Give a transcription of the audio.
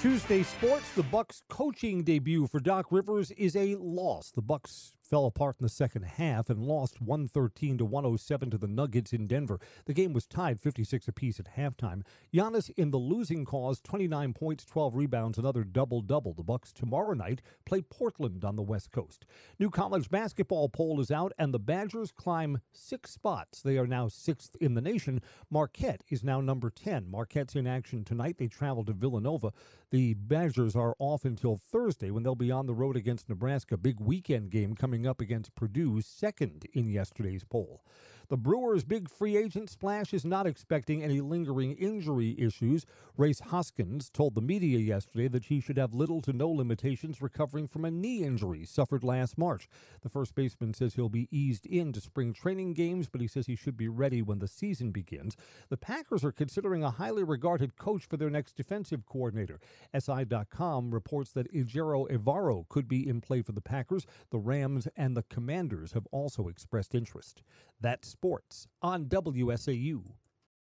Tuesday sports, the Bucks coaching debut for Doc Rivers is a loss. The Bucks fell apart in the second half and lost 113 to 107 to the Nuggets in Denver. The game was tied 56 apiece at halftime. Giannis in the losing cause, 29 points, 12 rebounds, another double-double. The Bucks tomorrow night play Portland on the West Coast. New college basketball poll is out and the Badgers climb 6 spots. They are now 6th in the nation. Marquette is now number 10. Marquette's in action tonight. They travel to Villanova. The Badgers are off until Thursday when they'll be on the road against Nebraska. Big weekend game coming up against Purdue, second in yesterday's poll. The Brewers' big free agent splash is not expecting any lingering injury issues. Rhys Hoskins told the media yesterday that he should have little to no limitations recovering from a knee injury suffered last March. The first baseman says he'll be eased into spring training games, but he says he should be ready when the season begins. The Packers are considering a highly regarded coach for their next defensive coordinator. SI.com reports that Ejiro Evero could be in play for the Packers. The Rams and the Commanders have also expressed interest. That's sports on WSAU.